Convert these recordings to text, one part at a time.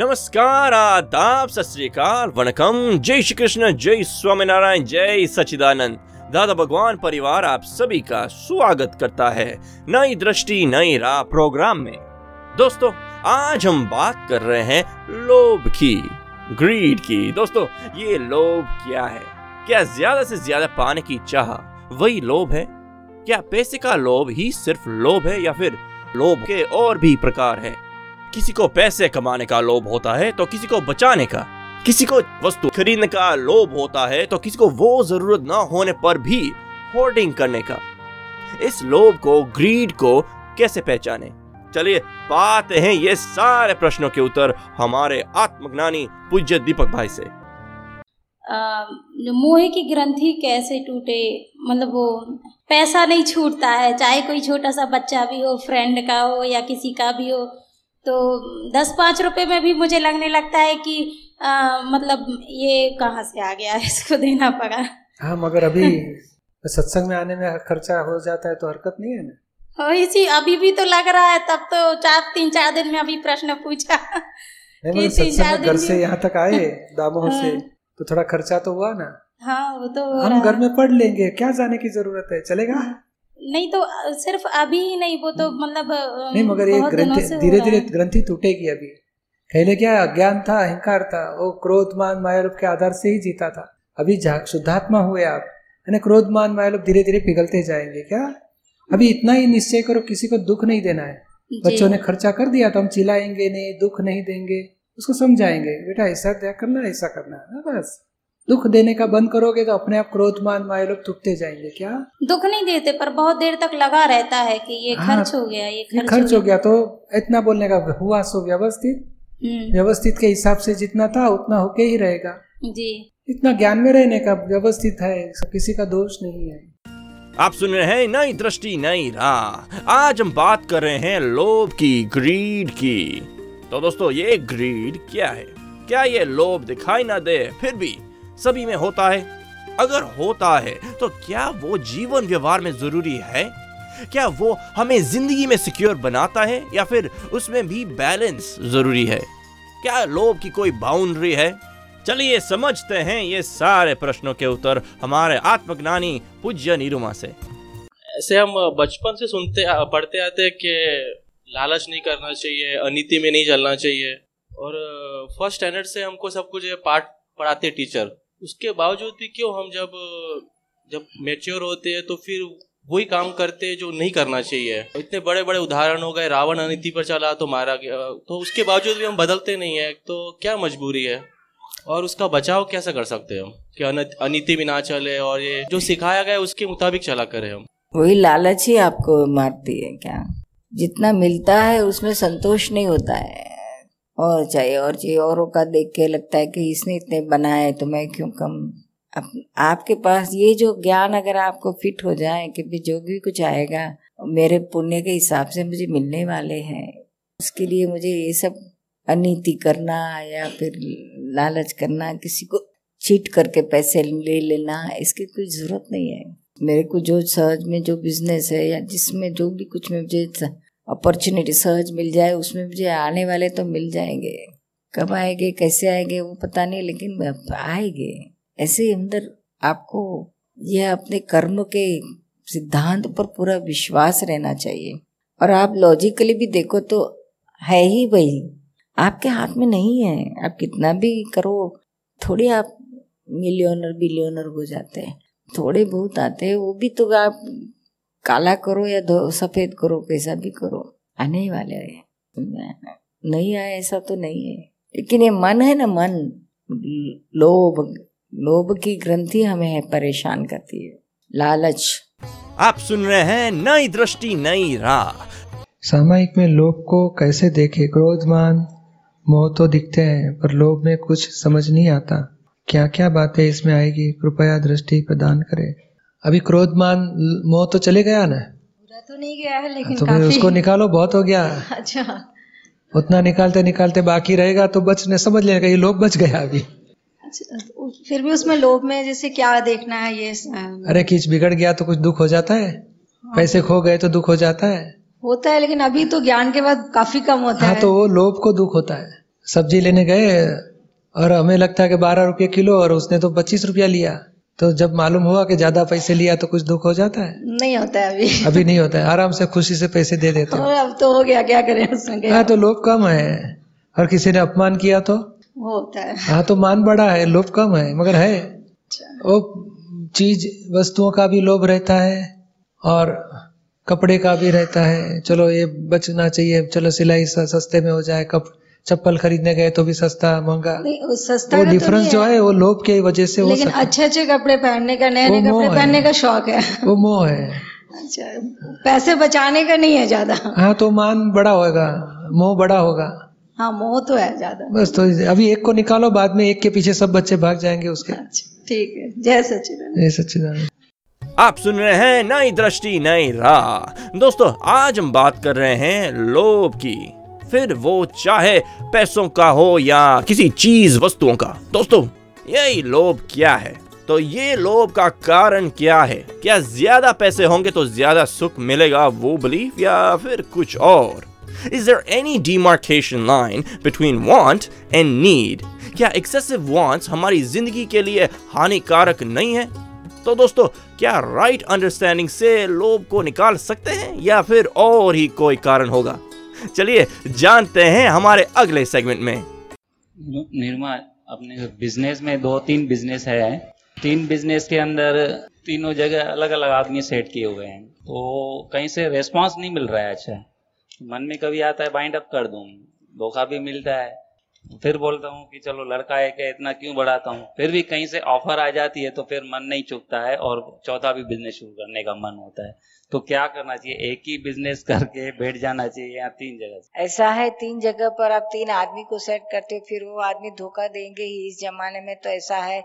नमस्कार, आदाब, सत वणकम। जय श्री कृष्ण, जय स्वामीनारायण, जय सचिदानंद दादा भगवान परिवार आप सभी का स्वागत करता है नई दृष्टि, नई राह प्रोग्राम में। दोस्तों, आज हम बात कर रहे हैं लोभ की ग्रीड की। दोस्तों, ये लोभ क्या है? क्या ज़्यादा से ज़्यादा पाने की चाह वही लोभ है? क्या पैसे का लोभ ही सिर्फ़ लोभ है या फिर लोभ के और भी प्रकार है? किसी को पैसे कमाने का लोभ होता है तो किसी को बचाने का। किसी को वस्तु खरीदने का लोभ होता है तो किसी को वो ज़रूरत ना होने पर भी होर्डिंग करने का। इस लोभ को, ग्रीड को कैसे पहचाने? चलिए, पाते हैं ये सारे प्रश्नों के उत्तर हमारे आत्मज्ञानी पूज्य दीपक भाई से। मोह की ग्रंथि कैसे टूटे? मतलब वो पैसा नहीं छूटता है, चाहे कोई छोटा सा बच्चा भी हो फ्रेंड का हो या किसी का भी हो तो दस पाँच रुपए में भी मुझे लगने लगता है कि अ, मतलब ये कहाँ से आ गया इसको देना पड़ा। हाँ मगर अभी सत्संग में आने में खर्चा हो जाता है तो हरकत नहीं है ना? हो इसी अभी भी तो लग रहा है तब तो चार तीन चार दिन में अभी प्रश्न पूछा। मतलब घर दिन से यहाँ तक आए दामोह से हाँ। तो थोड़ा खर्चा तो हुआ ना। हाँ वो तो हम घर में पढ़ लेंगे क्या जाने की ज़रूरत है चलेगा? नहीं तो सिर्फ़ अभी ही नहीं वो तो मतलब हम्म। नहीं मगर ये ग्रंथि धीरे धीरे ग्रंथि टूटेगी अभी। पहले क्या अज्ञान था अहंकार था वो क्रोध मान मायालोभ के आधार से ही जीता था। अभी शुद्धात्मा हुए आप है ना क्रोध मान मायालोभ धीरे धीरे पिघलते जाएँगे क्या? अभी इतना ही निश्चय करो किसी को दुख नहीं देना है। बच्चों ने खर्चा कर दिया तो हम चिल्लाएँगे नहीं दुख नहीं देंगे उसको समझाएँगे बेटा ऐसा करना ऐसा करना है ना बस। दुख देने का बंद करोगे तो अपने आप क्रोध मान माए लोग टूटते जाएँगे क्या? दुख नहीं देते पर बहुत देर तक लगा रहता है कि ये हाँ, खर्च हो गया ये ये खर्च, खर्च हो गया तो इतना बोलने का हुआ सो व्यवस्थित। हम्म, व्यवस्थित के हिसाब से जितना था उतना होके ही रहेगा। जी। इतना ज्ञान में रहने का व्यवस्थित है किसी का दोष नहीं है। आप सुन रहे हैं नई दृष्टि नई राह। आज हम बात कर रहे हैं लोभ की ग्रीड की। तो दोस्तों ये ग्रीड क्या है? क्या ये लोभ दिखाई ना दे? फिर भी सभी में होता है। अगर होता है तो क्या वो जीवन व्यवहार में ज़रूरी है? क्या वो हमें ज़िंदगी में सिक्योर बनाता है, या फिर उसमें भी बैलेंस ज़रूरी है? क्या लोभ की कोई बाउंड्री है? चलिए, समझते हैं ये सारे प्रश्नों के उत्तर हमारे आत्मज्ञानी पूज्य निरुमा से। ऐसे हम बचपन से सुनते, पढ़ते आते हैं कि लालच नहीं करना चाहिए, अनीति में नहीं चलना चाहिए। और फ़र्स्ट स्टैंडर्ड से हमको सब कुछ पाठ पढ़ाते टीचर उसके बावजूद भी क्यों हम जब जब मेच्योर होते हैं तो फिर वही काम करते हैं जो नहीं करना चाहिए। इतने बड़े बड़े उदाहरण हो गए, रावण अनिति पर चला तो मारा गया तो उसके बावजूद भी हम बदलते नहीं है तो क्या मजबूरी है? और उसका बचाव कैसे कर सकते हैं हम? कि अन- अनीति भी ना चले और ये जो सिखाया गया उसके मुताबिक चला करें हम। वही लालच ही आपको मारती है क्या? जितना मिलता है उसमें संतोष नहीं होता है। और चाहिए और चाहिए औरों का देख के लगता है कि इसने इतने बनाए तो मैं क्यों कम? आप, आपके पास ये जो ज्ञान अगर आपको फिट हो जाए कि भी जो भी कुछ आएगा मेरे पुण्य के हिसाब से मुझे मिलने वाले हैं उसके लिए मुझे ये सब अनीति करना या फिर लालच करना किसी को चीट करके पैसे ले लेना इसकी कोई ज़रूरत नहीं है। मेरे को जो सहज में जो बिज़नेस है या जिसमें जो भी कुछ में मुझे अपॉर्चुनिटी सहज मिल जाए, उसमें मुझे आने वाले तो मिल जाएँगे। कब आएँगे, कैसे आएँगे, वो पता नहीं, लेकिन आएँगे। ऐसे अंदर आपको यह अपने कर्म के सिद्धांत पर पूरा विश्वास रहना चाहिए। और आप लॉजिकली भी देखो तो है ही वही। आपके हाथ में नहीं है। आप कितना भी करो, थोड़ी आप मिलियनर बिलियनर हो जाते हैं। थोड़े बहुत आते हैं, वो भी तो आप काला करो या सफ़ेद करो कैसा भी करो आने ही वाले हैं। नहीं आए ऐसा तो नहीं है। लेकिन ये मन है ना मन। लोभ लोभ की ग्रंथि हमें परेशान करती है। लालच। आप सुन रहे हैं नई दृष्टि नई राह। सामायिक में लोभ को कैसे देखे? क्रोधमान। मोह तो दिखते हैं पर लोभ में कुछ समझ नहीं आता। क्या क्या बातें इसमें आएगी? कृपया दृष्टि प्रदान करें। अभी क्रोधमान मोह तो चले गया ना? पूरा तो नहीं गया है लेकिन तो फिर काफ़ी। उसको निकालो बहुत हो गया। अच्छा। उतना निकालते निकालते बाकी रहेगा तो बचने समझ लेगा ये लोग बच गया अभी। अच्छा तो फिर भी उसमें लोभ में जैसे क्या देखना है ये अरे किच बिगड़ गया तो कुछ दुख हो जाता है। पैसे खो गए तो दुख हो जाता है? होता है लेकिन अभी तो ज्ञान के बाद काफ़ी कम होता हाँ है। तो वो लोभ को दुख होता है। सब्ज़ी लेने गए और हमें लगता है कि बारह रुपये किलो और उसने तो पच्चीस रुपया लिया। तो जब मालूम हुआ कि ज़्यादा पैसे लिया तो कुछ दुख हो जाता है? नहीं होता है अभी। अभी नहीं होता है। आराम से खुशी से पैसे दे देते हो। अब तो हो गया क्या करें उसमें? हाँ तो लोभ कम है। और किसी ने अपमान किया तो? होता है। हाँ तो मान बड़ा है लोभ कम है मगर है। वो चीज़ वस्तुओं का भी लोभ रहता है और कपड़े का भी रहता है। चलो ये बचना चाहिए चलो सिलाई सस्ते में हो जाए कप चप्पल खरीदने गए तो भी सस्ता महँगा। नहीं सस्ता वो का तो डिफरेंस जो है वो लोभ की वजह से लेकिन सकता अच्छे अच्छे कपड़े पहनने का नए नए कपड़े पहनने का शौक है। वो मोह है। अच्छा पैसे बचाने का नहीं है ज़्यादा। हाँ तो मान बड़ा होगा मोह बड़ा होगा। हाँ मोह तो है ज़्यादा। बस तो अभी एक को निकालो बाद में एक के पीछे सब बच्चे भाग जाएँगे उसके। अच्छा ठीक है। जय सचिदानंद जय सच्चिदानंद। आप सुन रहे हैं नई दृष्टि नई राह। दोस्तों आज हम बात कर रहे हैं लोभ की। फिर वो चाहे पैसों का हो या किसी चीज़ वस्तुओं का। दोस्तों, यही लोभ क्या है? तो ये लोभ का कारण क्या है? क्या ज़्यादा पैसे होंगे तो ज़्यादा सुख मिलेगा, वो बिलीफ या फिर कुछ और? Is there any demarcation line between want and need? क्या excessive wants हमारी ज़िंदगी के लिए हानिकारक नहीं है? तो दोस्तों, क्या राइट right अंडरस्टैंडिंग से लोभ को निकाल सकते हैं या फिर और ही कोई कारण होगा? चलिए, जानते हैं हमारे अगले सेगमेंट में। निर्मा अपने बिज़नेस में दो तीन बिज़नेस है। तीन बिज़नेस के अंदर तीनों जगह अलग अलग आदमी सेट किए हुए हैं। तो कहीं से रेस्पॉन्स नहीं मिल रहा है अच्छा। मन में कभी आता है बाइंड अप कर दूँ। धोखा भी मिलता है। फिर बोलता हूँ कि चलो लड़का है क्या इतना क्यों बढ़ाता हूँ? फिर भी कहीं से ऑफ़र आ जाती है तो फिर मन नहीं चुकता है और चौथा भी बिज़नेस शुरू करने का मन होता है। तो क्या करना चाहिए? एक ही बिज़नेस करके बैठ जाना चाहिए या तीन जगह ऐसा है, तीन जगह पर आप तीन आदमी को सेट करते हो फिर वो आदमी धोखा देंगे ही। इस जमाने में तो ऐसा है,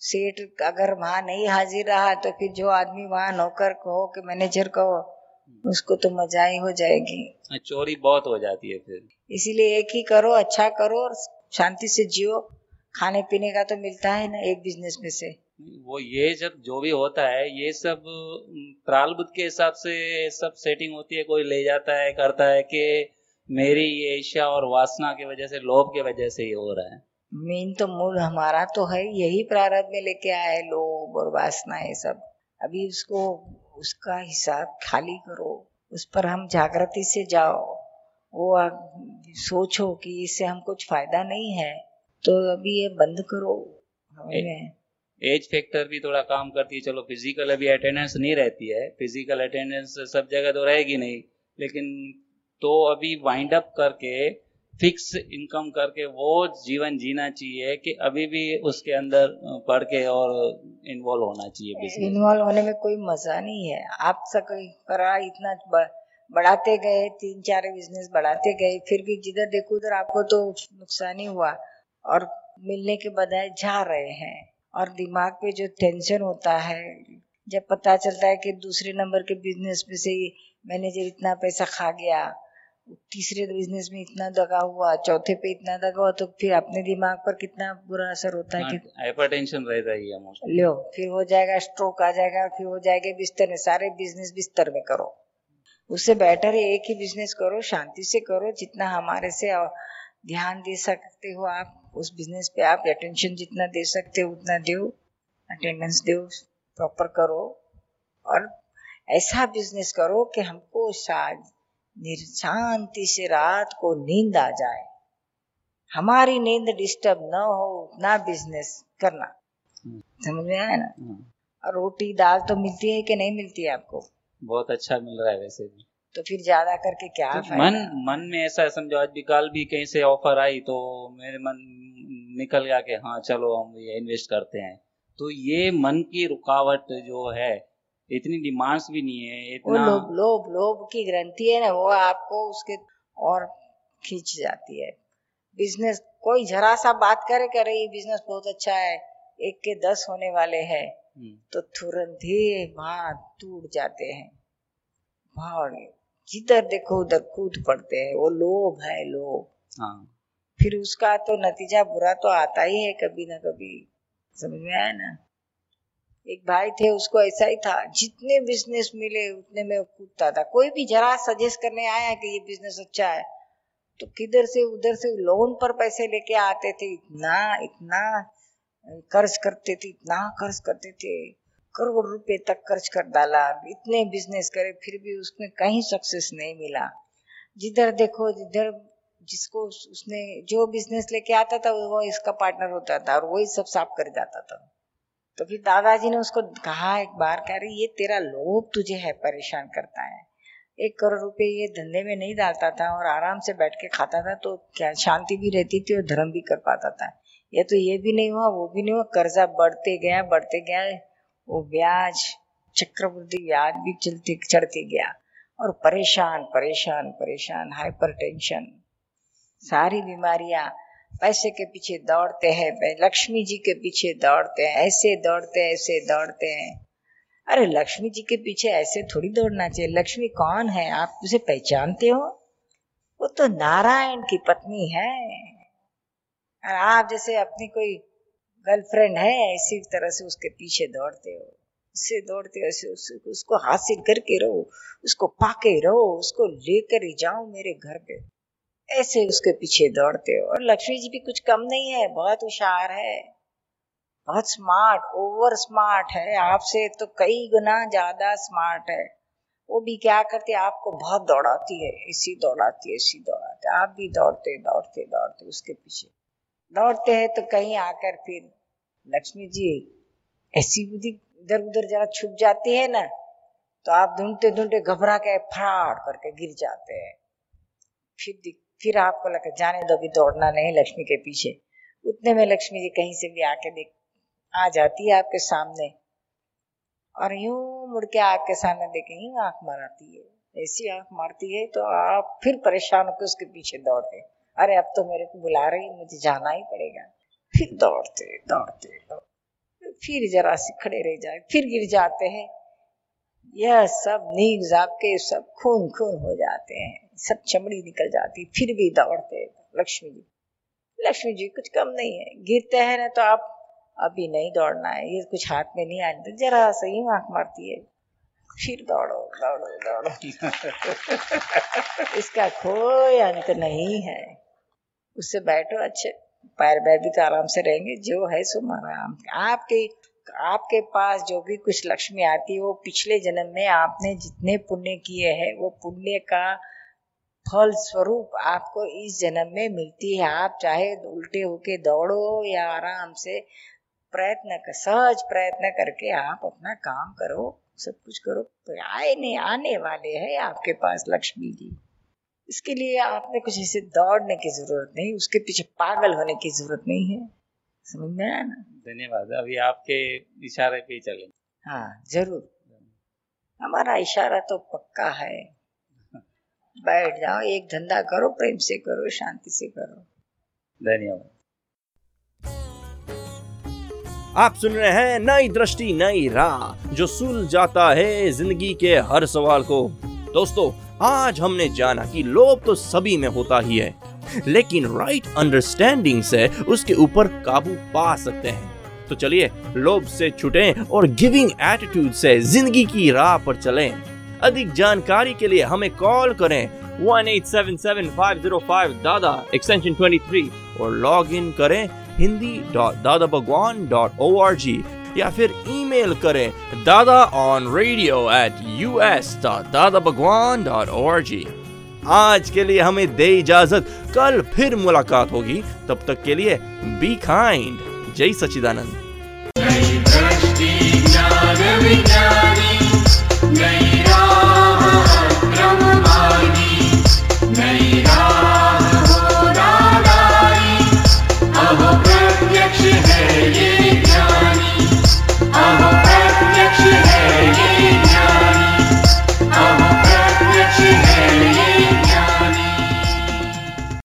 सेठ अगर वहाँ नहीं हाजिर रहा तो फिर जो आदमी वहाँ नौकर कि मैनेजर कहो उसको तो मज़ा ही हो जाएगी। चोरी बहुत हो जाती है फिर। इसीलिए एक ही करो अच्छा करो और शांति से जियो। खाने पीने का तो मिलता है ना एक बिज़नेस में से। वो ये जब जो भी होता है ये सब प्रालबुद्ध के हिसाब से सब सेटिंग होती है कोई ले जाता है करता है कि मेरी ये इच्छा और वासना की वजह से लोभ की वजह से ये हो रहा है। मेन तो मूल हमारा तो है यही प्रारब्ध में लेके आए लोभ और वासना ये सब। अभी उसको उसका हिसाब खाली करो उस पर हम जागृति से जाओ। वो आप सोचो कि इससे हम कुछ फ़ायदा नहीं है तो अभी ये बंद करो। हमें एज फैक्टर भी थोड़ा काम करती है। चलो फ़िज़िकल अभी अटेंडेंस नहीं रहती है। फ़िज़िकल अटेंडेंस सब जगह तो रहेगी नहीं। लेकिन तो अभी वाइंड अप करके फिक्स इनकम करके वो जीवन जीना चाहिए कि अभी भी उसके अंदर पढ़ के और इन्वॉल्व होना चाहिए बिज़नेस इन्वॉल्व होने में कोई मज़ा नहीं है। आप सब करा इतना बढ़ाते गए, तीन चार बिज़नेस बढ़ाते गए, फिर भी जिधर देखो उधर आपको तो नुकसान ही हुआ। और मिलने के बजाय जा रहे हैं। और दिमाग पे जो टेंशन होता है, जब पता चलता है कि दूसरे नंबर के बिज़नेस में से मैनेजर इतना पैसा खा गया तीसरे बिज़नेस में इतना दगा हुआ चौथे पे इतना दगा हुआ तो फिर अपने दिमाग पर कितना बुरा असर होता है कि हाइपर टेंशन रहता ही लो फिर हो जाएगा स्ट्रोक आ जाएगा फिर हो जाएगा बिस्तर में सारे बिज़नेस बिस्तर में करो। उससे बेटर है एक ही बिज़नेस करो शांति से करो जितना हमारे से ध्यान दे सकते हो आप उस बिज़नेस पे आप अटेंशन जितना दे सकते हो उतना दो अटेंडेंस दो प्रॉपर करो। और ऐसा बिज़नेस करो कि हमको शायद निर- शांति से रात को नींद आ जाए। हमारी नींद डिस्टर्ब न हो उतना बिज़नेस करना। समझ में आया ना? और रोटी दाल तो मिलती है कि नहीं मिलती है आपको? बहुत अच्छा मिल रहा है वैसे भी। तो फिर ज़्यादा करके क्या तो मन मन में ऐसा है समझो आज भी कल भी कहीं से ऑफ़र आई तो मेरे मन निकल गया कि हाँ चलो हम ये इन्वेस्ट करते हैं। तो ये मन की रुकावट जो है इतनी डिमांड्स भी नहीं है वो इतना लोभ लोभ लोभ की ग्रंथि है ना वो आपको उसके और खींच जाती है। बिज़नेस कोई जरा सा बात करे करे ये बिज़नेस बहुत अच्छा है एक के दस होने वाले हैं हम्म, तो तुरंत ही वहाँ टूट जाते हैं। भाग जिधर देखो उधर कूद पड़ते हैं वो लोभ है लोभ। हाँ। फिर उसका तो नतीजा बुरा तो आता ही है कभी ना कभी समझ में आया ना? एक भाई थे, उसको ऐसा ही था। जितने बिज़नेस मिले, उतने में कूदता था। कोई भी जरा सजेस्ट करने आया कि ये बिज़नेस अच्छा है तो किधर से, उधर से लोन पर पैसे लेके आते थे। इतना इतना कर्ज करते थे, इतना कर्ज करते थे। करोड़ रुपए तक खर्च कर डाला। इतने बिज़नेस करे, फिर भी उसमें कहीं सक्सेस नहीं मिला। जिधर देखो, जिधर जिसको उसने, जो बिज़नेस लेके आता था, वो इसका पार्टनर होता था और वही सब साफ़ कर जाता था। तो फिर दादाजी ने उसको कहा एक बार कह रही, ये तेरा लोभ तुझे है, परेशान करता है। एक करोड़ रुपए ये धंधे में नहीं डालता था और आराम से बैठ के खाता था तो क्या शांति भी रहती थी और धर्म भी कर पाता था। ये तो ये भी नहीं हुआ, वो भी नहीं हुआ, कर्जा बढ़ते गया बढ़ते गया, वो ब्याज, चक्रवृद्धि ब्याज भी चलते, चढ़ते गया। और परेशान परेशान परेशान हाइपर टेंशन सारी बीमारियाँ पैसे के पीछे दौड़ते हैं लक्ष्मी जी के पीछे दौड़ते हैं, ऐसे दौड़ते हैं, ऐसे दौड़ते हैं। अरे लक्ष्मी जी के पीछे ऐसे थोड़ी दौड़ना चाहिए। लक्ष्मी कौन है? आप उसे पहचानते हो? वो तो नारायण की पत्नी है। और आप जैसे अपनी कोई गर्लफ्रेंड है, इसी तरह से उसके पीछे दौड़ते हो। उससे दौड़ते हो उस- उसको हासिल करके रहो, उसको पाके रहो, उसको लेकर ही जाओ मेरे घर पे। ऐसे उसके पीछे दौड़ते हो। और लक्ष्मी जी भी कुछ कम नहीं है, बहुत होशियार है। बहुत स्मार्ट ओवर स्मार्ट है। आपसे तो कई गुना ज़्यादा स्मार्ट है। वो भी क्या करती है, आपको बहुत दौड़ाती है। ऐसी दौड़ाती है, ऐसी दौड़ाती है। आप भी दौड़ते दौड़ते दौड़ते उसके पीछे। दौड़ते हैं तो कहीं आकर फिर लक्ष्मी जी, ऐसी बुद्धि इधर उधर जरा छुप जाती है ना तो आप ढूंढते ढूंढते घबरा के फराड़ करके गिर जाते हैं। फिर दिख- फिर आपको लगा, जाने दो भी दौड़ना नहीं लक्ष्मी के पीछे। उतने में लक्ष्मी जी कहीं से भी आके देख, आ जाती है आपके सामने। और यूँ मुड़ के आपके सामने देखे, यूँ आँख मारती है। ऐसी आँख मारती है तो आप फिर परेशान होकर उसके पीछे दौड़ते अरे, अब तो मेरे को बुला रही मुझे जाना ही पड़ेगा। फिर दौड़ते दौड़ते दौड़ते। फिर जरा से खड़े रह जाए, फिर गिर जाते हैं। यह सब नींद आपके सब खून खून हो जाते हैं। सब चमड़ी निकल जाती, फिर भी दौड़ते लक्ष्मी जी लक्ष्मी जी, कुछ कम नहीं है। गिरते हैं ना तो आप, अभी नहीं दौड़ना है, ये कुछ हाथ में नहीं आने तो जरा सही आँख मारती है। फिर दौड़ो दौड़ो दौड़ो। इसका कोई अंत नहीं है। उससे बैठो, अच्छे, पैर बैर भी तो आराम से रहेंगे, जो है सो आराम आपके आपके पास जो भी कुछ लक्ष्मी आती है, वो पिछले जन्म में आपने जितने पुण्य किए हैं, वो पुण्य का फल स्वरूप आपको इस जन्म में मिलती है। आप चाहे उल्टे होके दौड़ो या आराम से प्रयत्न कर सहज प्रयत्न करके आप अपना काम करो सब कुछ करो। तो आए नहीं आने वाले हैं आपके पास लक्ष्मी जी। इसके लिए आपने कुछ ऐसे दौड़ने की ज़रूरत नहीं उसके पीछे पागल होने की ज़रूरत नहीं है। समझ में आया ना? धन्यवाद अभी आपके इशारे पे ही चले हाँ ज़रूर। हमारा इशारा तो पक्का है। बैठ जाओ एक धंधा करो प्रेम से करो शांति से करो धन्यवाद आप सुन रहे हैं नई दृष्टि नई राह जो सुल जाता है ज़िंदगी के हर सवाल को दोस्तों आज हमने जाना कि लोभ तो सभी में होता ही है लेकिन राइट अंडरस्टैंडिंग से उसके ऊपर काबू पा सकते हैं तो चलिए लोभ से छुटें और गिविंग एटीट्यूड से ज़िंदगी की राह पर चलें अधिक जानकारी के लिए हमें कॉल करें। 1877505 दादा एक्सटेंशन 23 और लॉग इन करें हिंदी डॉट दादा भगवान डॉट ओ आर जी या फिर ईमेल करें Dada on radio at U S dot Dada Bhagwan dot O R G आज के लिए हमें दे इजाज़त। कल फिर मुलाकात होगी। तब तक के लिए बी काइंड जय सचिदानंद